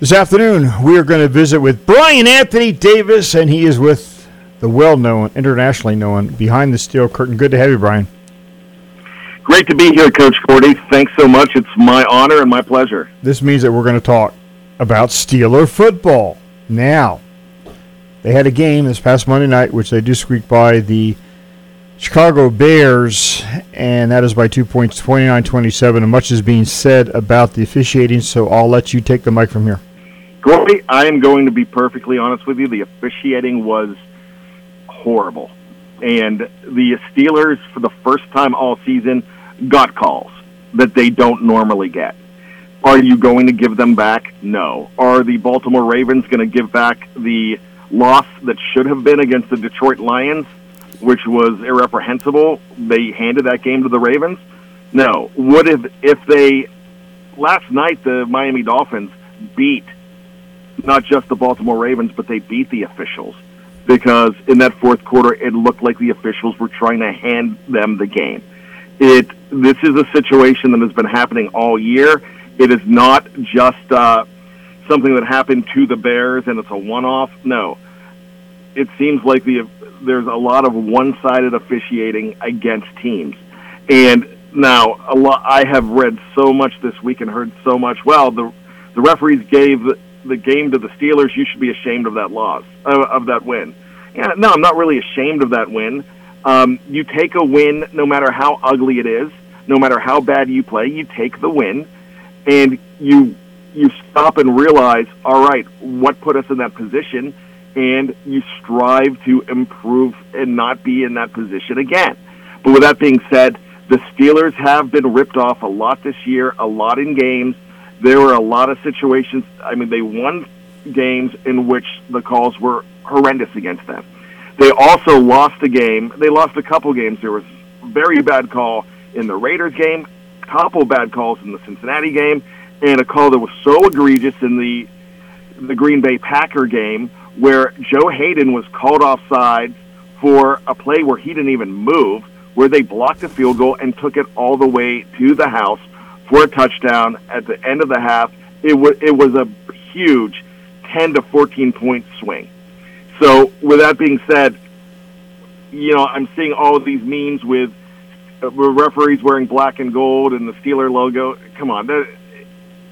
This afternoon, we are going to visit with Brian Anthony Davis, and he is with the well known, internationally known Behind the Steel Curtain. Good to have you, Brian. Great to be here, Coach Gordy. Thanks so much. It's my honor and my pleasure. This means that we're going to talk about Steeler football. Now, they had a game this past Monday night, which they do squeak by the Chicago Bears, and that is by two points, 29 27. And much is being said about the officiating, so I'll let you take the mic from here. Gordy, I am going to be perfectly honest with you. The officiating was horrible. And the Steelers, for the first time all season, got calls that they don't normally get. Are you going to give them back? No. Are the Baltimore Ravens going to give back the loss that should have been against the Detroit Lions, which was irreprehensible? They handed that game to the Ravens? No. Would if if they last night the Miami Dolphins beat not just the Baltimore Ravens, but they beat the officials because in that fourth quarter it looked like the officials were trying to hand them the game. It this is a situation that has been happening all year. It is not just uh, something that happened to the Bears and it's a one-off. No, it seems like the there's a lot of one-sided officiating against teams, and now a lot. I have read so much this week and heard so much. Well, the the referees gave the game to the Steelers. You should be ashamed of that loss uh, of that win. Yeah, no, I'm not really ashamed of that win. Um, you take a win, no matter how ugly it is, no matter how bad you play, you take the win, and you you stop and realize, all right, what put us in that position, and you strive to improve and not be in that position again. But with that being said, the Steelers have been ripped off a lot this year, a lot in games. There were a lot of situations. I mean, they won games in which the calls were horrendous against them. They also lost a game. They lost a couple games. There was very bad call in the Raiders game, couple bad calls in the Cincinnati game, and a call that was so egregious in the the Green Bay Packer game where Joe Haden was called offside for a play where he didn't even move, where they blocked a field goal and took it all the way to the house for a touchdown at the end of the half. It was it was a huge 10 to 14 point swing. So, with that being said, you know, I'm seeing all of these memes with uh, referees wearing black and gold and the Steeler logo. Come on, that,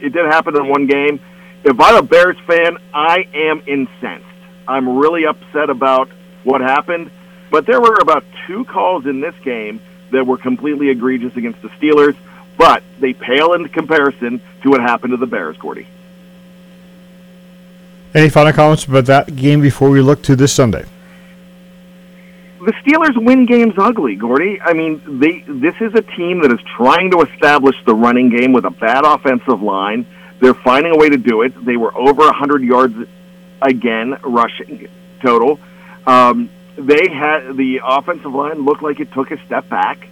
it did happen in one game. If I'm a Bears fan, I am incensed. I'm really upset about what happened. But there were about two calls in this game that were completely egregious against the Steelers, but they pale in comparison to what happened to the Bears, Gordy. Any final comments about that game before we look to this Sunday? The Steelers win games ugly, Gordy. I mean, they this is a team that is trying to establish the running game with a bad offensive line. They're finding a way to do it. They were over 100 yards again rushing total. Um, they had the offensive line looked like it took a step back.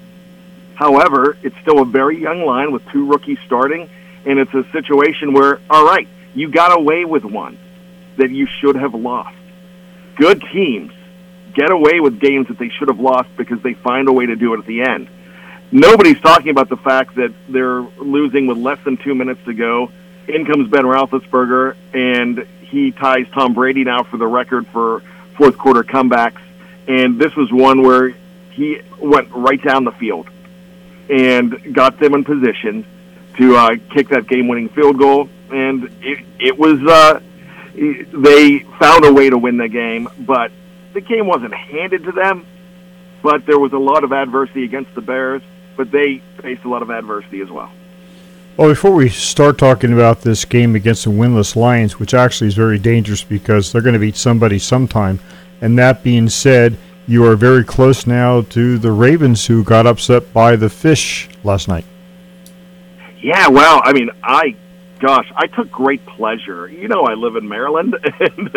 However, it's still a very young line with two rookies starting, and it's a situation where, all right, you got away with one that you should have lost. Good teams get away with games that they should have lost because they find a way to do it at the end. Nobody's talking about the fact that they're losing with less than two minutes to go. In comes Ben Roethlisberger, and he ties Tom Brady now for the record for fourth quarter comebacks. And this was one where he went right down the field and got them in position to uh, kick that game-winning field goal. And it, it was uh, they found a way to win the game, but the game wasn't handed to them. But there was a lot of adversity against the Bears, but they faced a lot of adversity as well. Well, before we start talking about this game against the winless Lions, which actually is very dangerous because they're going to beat somebody sometime, and that being said, you are very close now to the Ravens who got upset by the fish last night. Yeah, well, I mean, I gosh, I took great pleasure. You know, I live in Maryland, and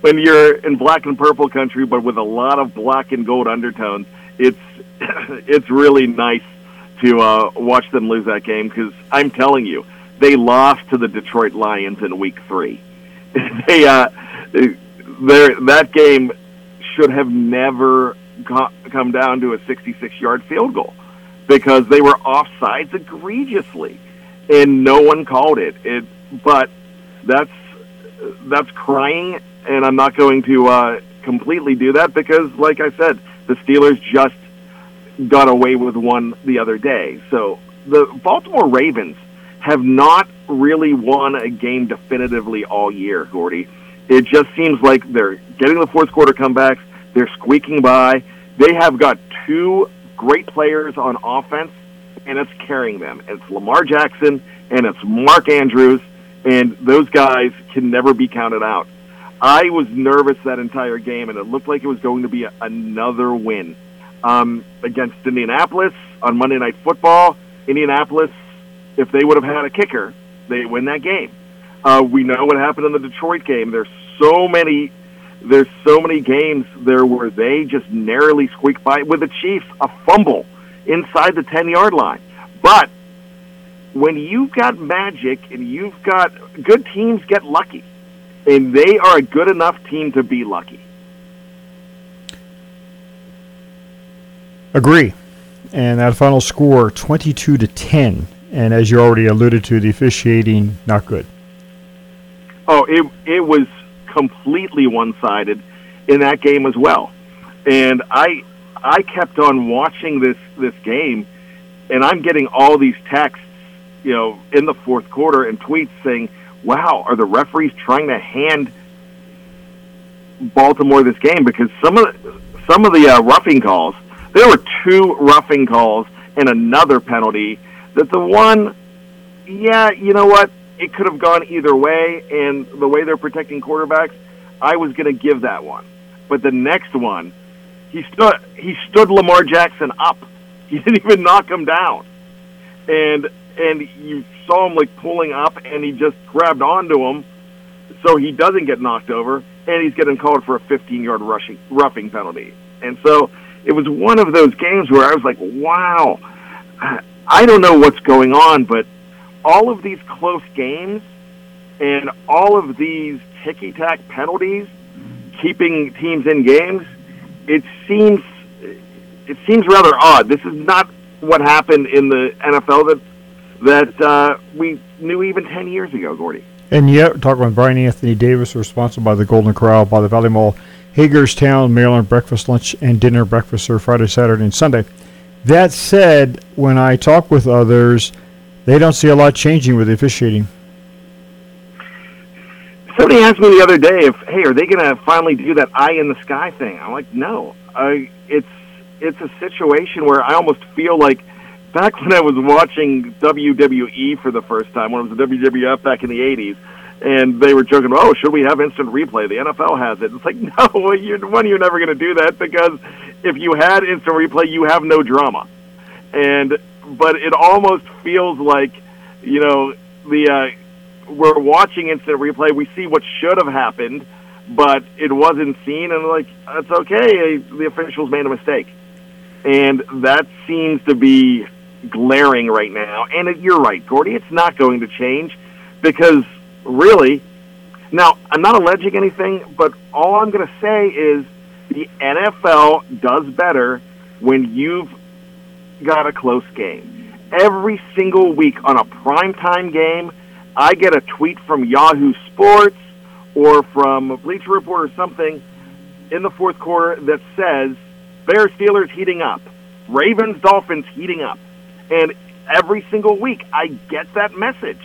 when you're in black and purple country, but with a lot of black and gold undertones, it's it's really nice to uh, watch them lose that game because I'm telling you, they lost to the Detroit Lions in Week Three. they uh, that game should have never got, come down to a 66-yard field goal because they were offsides egregiously and no one called it. It, but that's that's crying, and I'm not going to uh, completely do that because, like I said, the Steelers just got away with one the other day. So the Baltimore Ravens have not really won a game definitively all year, Gordy. It just seems like they're getting the fourth quarter comebacks. They're squeaking by. They have got two great players on offense, and it's carrying them. It's Lamar Jackson and it's Mark Andrews, and those guys can never be counted out. I was nervous that entire game, and it looked like it was going to be a, another win um, against Indianapolis on Monday Night Football. Indianapolis, if they would have had a kicker, they win that game. Uh, we know what happened in the Detroit game. There's so many, there's so many games there where they just narrowly squeak by with the Chiefs a fumble inside the ten yard line. But when you've got magic and you've got good teams get lucky, and they are a good enough team to be lucky. Agree. And that final score, 22 to 10. And as you already alluded to, the officiating, not good. Oh, it, it was completely one sided in that game as well. And I, I kept on watching this, this game, and I'm getting all these texts, you know, in the fourth quarter and tweets saying, wow, are the referees trying to hand Baltimore this game? Because some of the, some of the uh, roughing calls – there were two roughing calls and another penalty. That the one, yeah, you know what? It could have gone either way, and the way they're protecting quarterbacks, I was going to give that one. But the next one, he stood he stood Lamar Jackson up. He didn't even knock him down, and and you saw him like pulling up, and he just grabbed onto him, so he doesn't get knocked over, and he's getting called for a 15 yard rushing roughing penalty. And so it was one of those games where I was like, wow, I don't know what's going on, but all of these close games and all of these ticky tack penalties keeping teams in games, it seems it seems rather odd. This is not what happened in the NFL that that uh, we knew even ten years ago, Gordy. And yet, talking with Brian Anthony Davis, responsible by the Golden Corral by the Valley Mall Hagerstown, Maryland breakfast, lunch, and dinner breakfast are Friday, Saturday, and Sunday. That said, when I talk with others, they don't see a lot changing with the officiating. Somebody asked me the other day if, hey, are they going to finally do that eye in the sky thing? I'm like, no. I, it's it's a situation where I almost feel like back when I was watching WWE for the first time, when it was the WWF back in the '80s and they were joking, oh, should we have instant replay? The NFL has it. It's like, no, you're, one, you're never going to do that because if you had instant replay, you have no drama. And but it almost feels like, you know, the uh, we're watching instant replay. We see what should have happened, but it wasn't seen, and like that's okay. The officials made a mistake, and that seems to be glaring right now. And it, you're right, Gordy. It's not going to change because really. Now, I'm not alleging anything, but all I'm going to say is the NFL does better when you've got a close game. Every single week on a primetime game, I get a tweet from Yahoo Sports or from Bleacher Report or something in the fourth quarter that says Bears Steelers heating up, Ravens Dolphins heating up. And every single week I get that message.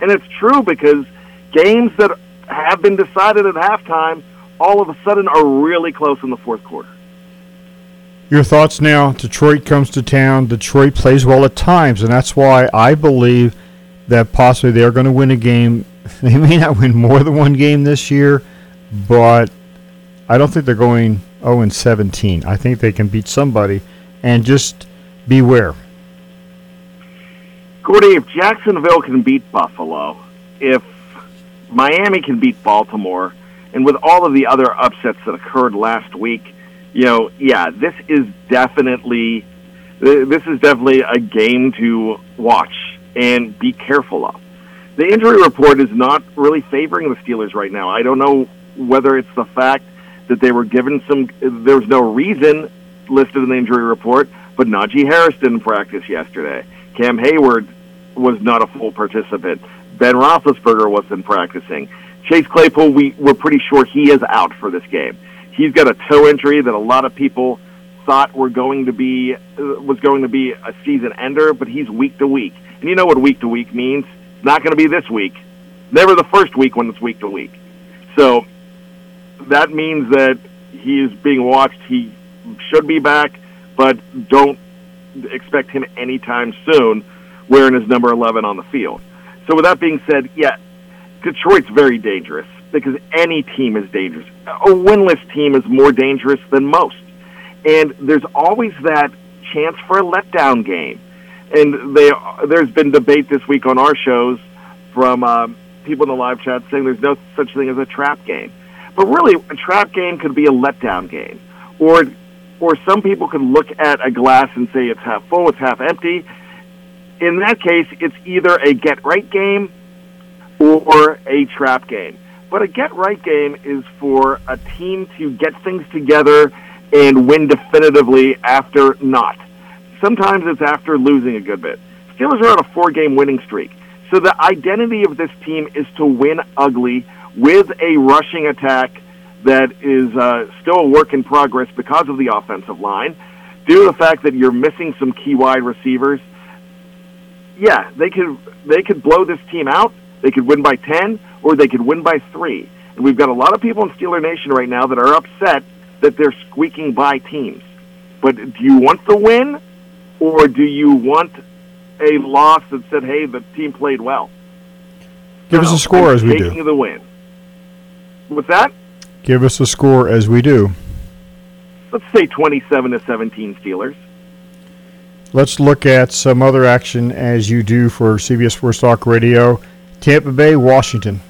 And it's true because games that have been decided at halftime all of a sudden are really close in the fourth quarter. Your thoughts now? Detroit comes to town. Detroit plays well at times, and that's why I believe that possibly they are going to win a game. They may not win more than one game this year, but I don't think they're going 0 and 17. I think they can beat somebody, and just beware. Gordy, if Jacksonville can beat Buffalo, if Miami can beat Baltimore, and with all of the other upsets that occurred last week, you know, yeah, this is definitely this is definitely a game to watch and be careful of. The injury report is not really favoring the Steelers right now. I don't know whether it's the fact that they were given some there was no reason listed in the injury report, but Najee Harris didn't practice yesterday. Cam Heyward was not a full participant. Ben Roethlisberger wasn't practicing. Chase Claypool, we we're pretty sure he is out for this game. He's got a toe injury that a lot of people thought were going to be uh, was going to be a season ender, but he's week to week. And you know what week to week means? It's not going to be this week. Never the first week when it's week to week. So that means that he is being watched. He should be back, but don't expect him anytime soon wearing his number 11 on the field. So with that being said, yeah, Detroit's very dangerous because any team is dangerous. A winless team is more dangerous than most. And there's always that chance for a letdown game. And they, there's been debate this week on our shows from um, people in the live chat saying there's no such thing as a trap game. But really, a trap game could be a letdown game. Or, or some people could look at a glass and say it's half full, it's half empty. In that case, it's either a get right game or a trap game. But a get right game is for a team to get things together and win definitively after not. Sometimes it's after losing a good bit. Steelers are on a four game winning streak. So the identity of this team is to win ugly with a rushing attack that is uh, still a work in progress because of the offensive line. Due to the fact that you're missing some key wide receivers, yeah, they could they could blow this team out. They could win by ten, or they could win by three. And we've got a lot of people in Steeler Nation right now that are upset that they're squeaking by teams. But do you want the win, or do you want a loss that said, "Hey, the team played well"? Give no, us a score as we do. Taking the win. What's that? Give us a score as we do. Let's say twenty-seven to seventeen Steelers. Let's look at some other action as you do for CBS Sports Talk Radio. Tampa Bay, Washington.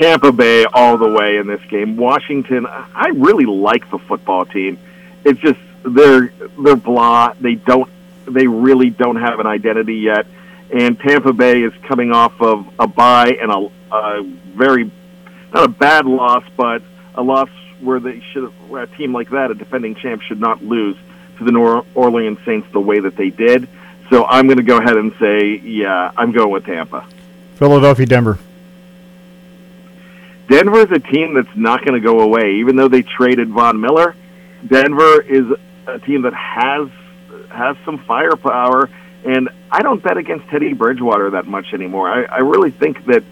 Tampa Bay all the way in this game. Washington, I really like the football team. It's just they're they're blah. They don't they really don't have an identity yet. And Tampa Bay is coming off of a bye and a, a very not a bad loss, but a loss where they should have, a team like that, a defending champ, should not lose to the New Orleans Saints the way that they did. So I'm going to go ahead and say, yeah, I'm going with Tampa. Philadelphia, Denver. Denver is a team that's not going to go away. Even though they traded Von Miller, Denver is a team that has has some firepower, and I don't bet against Teddy Bridgewater that much anymore. I, I really think that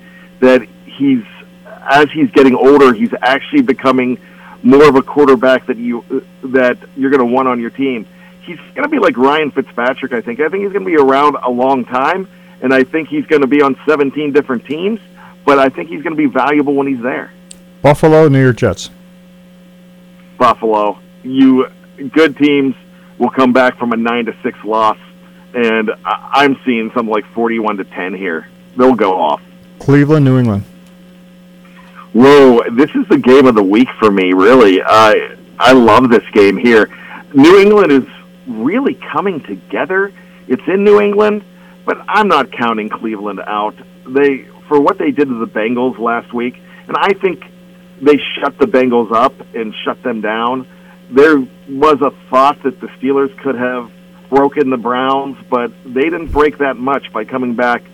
that he's as he's getting older, he's actually becoming more of a quarterback that you that you're going to want on your team. He's going to be like Ryan Fitzpatrick. I think. I think he's going to be around a long time, and I think he's going to be on 17 different teams but I think he's going to be valuable when he's there. Buffalo, New York Jets. Buffalo, you good teams will come back from a nine to six loss, and I'm seeing something like forty-one to ten here. They'll go off. Cleveland, New England. Whoa, this is the game of the week for me. Really, I I love this game here. New England is really coming together. It's in New England, but I'm not counting Cleveland out. They for what they did to the Bengals last week, and I think they shut the Bengals up and shut them down. There was a thought that the Steelers could have broken the Browns, but they didn't break that much by coming back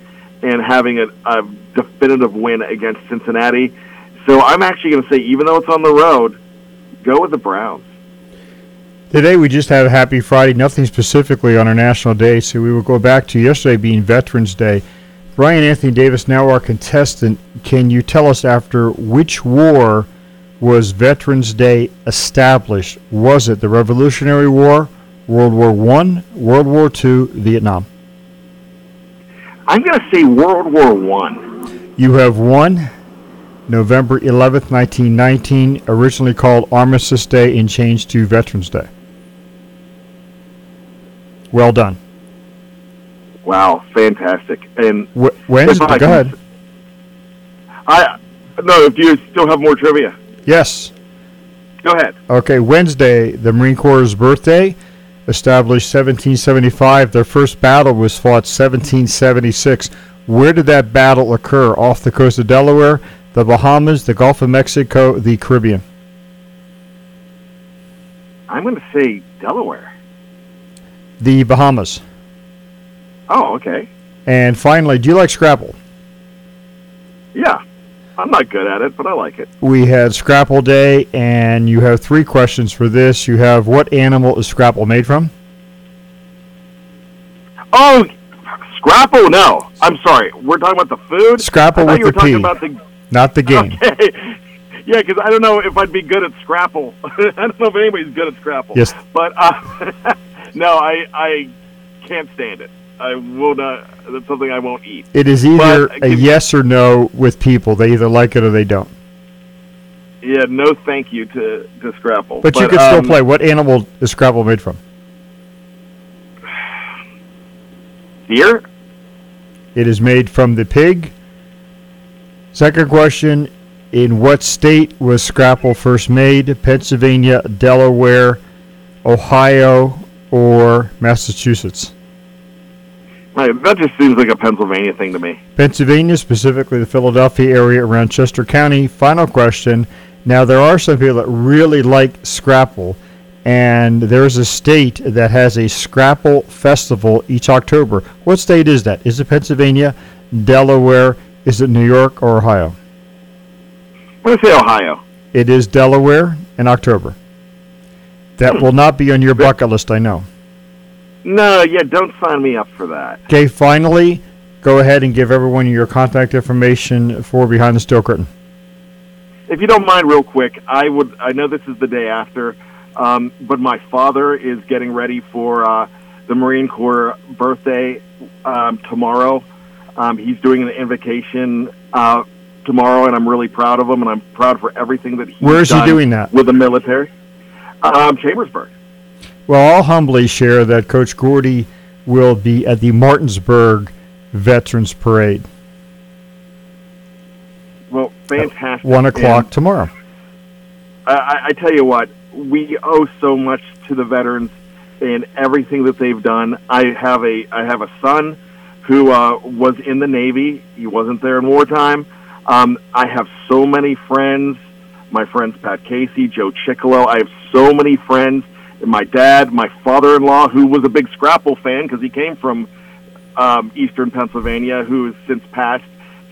and having a, a definitive win against Cincinnati. So I'm actually going to say, even though it's on the road, go with the Browns. Today we just have a happy Friday, nothing specifically on our national day, so we will go back to yesterday being Veterans Day. Brian Anthony Davis, now our contestant, can you tell us after which war was Veterans Day established? Was it the Revolutionary War, World War One, World War Two, Vietnam? I'm going to say World War One. You have won. November 11th, 1919, originally called Armistice Day and changed to Veterans Day. Well done. Wow, fantastic! And Wh- Wednesday, go ahead. I no. If you still have more trivia, yes. Go ahead. Okay, Wednesday, the Marine Corps' birthday, established 1775. Their first battle was fought 1776. Where did that battle occur? Off the coast of Delaware, the Bahamas, the Gulf of Mexico, the Caribbean. I'm going to say Delaware. The Bahamas. Oh, okay. And finally, do you like Scrapple? Yeah, I'm not good at it, but I like it. We had Scrapple Day, and you have three questions for this. You have what animal is Scrapple made from? Oh, Scrapple? No, I'm sorry. We're talking about the food. Scrapple with you were the talking P. about the. Not the game. Okay. Yeah, because I don't know if I'd be good at Scrapple. I don't know if anybody's good at Scrapple. Yes. But uh, no, I I can't stand it. I will not. That's something I won't eat. It is either But, a yes or no with people. They either like it or they don't. Yeah, no, thank you to to Scrapple. But, you can still um, play. What animal is Scrapple made from? Deer? It is made from the pig. Second question In what state was Scrapple first made? Pennsylvania, Delaware, Ohio, or Massachusetts? Right, that just seems like a Pennsylvania thing to me. Pennsylvania, specifically the Philadelphia area around Chester County. Final question. Now, there are some people that really like Scrapple, and there's a state that has a Scrapple festival each October. What state is that? Is it Pennsylvania, Delaware, is it New York, or Ohio? I'm going to say Ohio. It is Delaware in October. That will not be on your bucket list, I know. No, yeah, don't sign me up for that. Okay, finally, go ahead and give everyone your contact information for Behind the Steel Curtain. If you don't mind, real quick, I would. I know this is the day after, um, but my father is getting ready for uh, the Marine Corps birthday um, tomorrow. Um, he's doing an invocation uh, tomorrow, and I'm really proud of him, and I'm proud for everything that he's Where is he doing that? with the military. Um, Chambersburg. Well, I'll humbly share that Coach Gordy will be at the Martinsburg Veterans Parade, Well, fantastic. one o'clock And tomorrow. I- I, I tell you what, we owe so much to the veterans and everything that they've done. I have a I have a son who uh, was in the Navy. He wasn't there in wartime. Um, I have so many friends. My friends Pat Casey, Joe Chickalo. I have so many friends. My dad, my father-in-law, who was a big Scrapple fan because he came from um, Eastern Pennsylvania, who has since passed.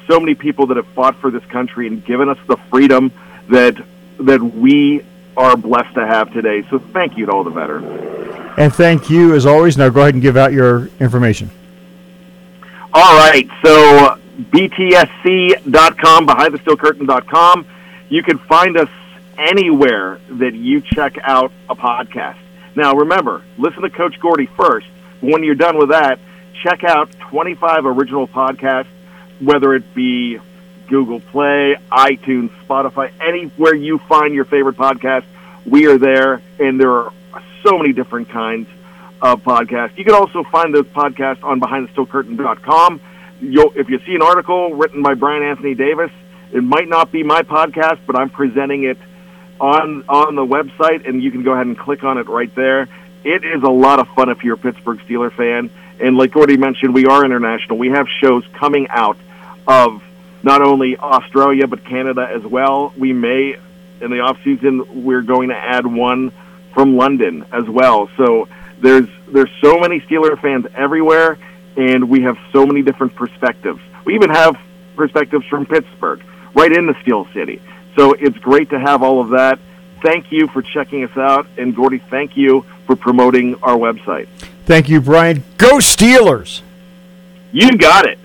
So many people that have fought for this country and given us the freedom that that we are blessed to have today. So thank you to all the veterans. And thank you, as always. Now go ahead and give out your information. All right, so btsc.com, behindthesteelcurtain.com. You can find us anywhere that you check out a podcast. Now, remember, listen to Coach Gordy first. When you're done with that, check out 25 original podcasts, whether it be Google Play, iTunes, Spotify, anywhere you find your favorite podcast, we are there, and there are so many different kinds of podcasts. You can also find those podcasts on BehindTheSteelCurtain.com. You'll, if you see an article written by Brian Anthony Davis, it might not be my podcast, but I'm presenting it on on the website, and you can go ahead and click on it right there. It is a lot of fun if you're a Pittsburgh Steeler fan. And like Gordy mentioned, we are international. We have shows coming out of not only Australia but Canada as well. We may, in the off season, we're going to add one from London as well. So there's there's so many Steeler fans everywhere, and we have so many different perspectives. We even have perspectives from Pittsburgh, right in the Steel City. So it's great to have all of that. Thank you for checking us out, and Gordy, thank you for promoting our website. Thank you, Brian. Go Steelers! You got it.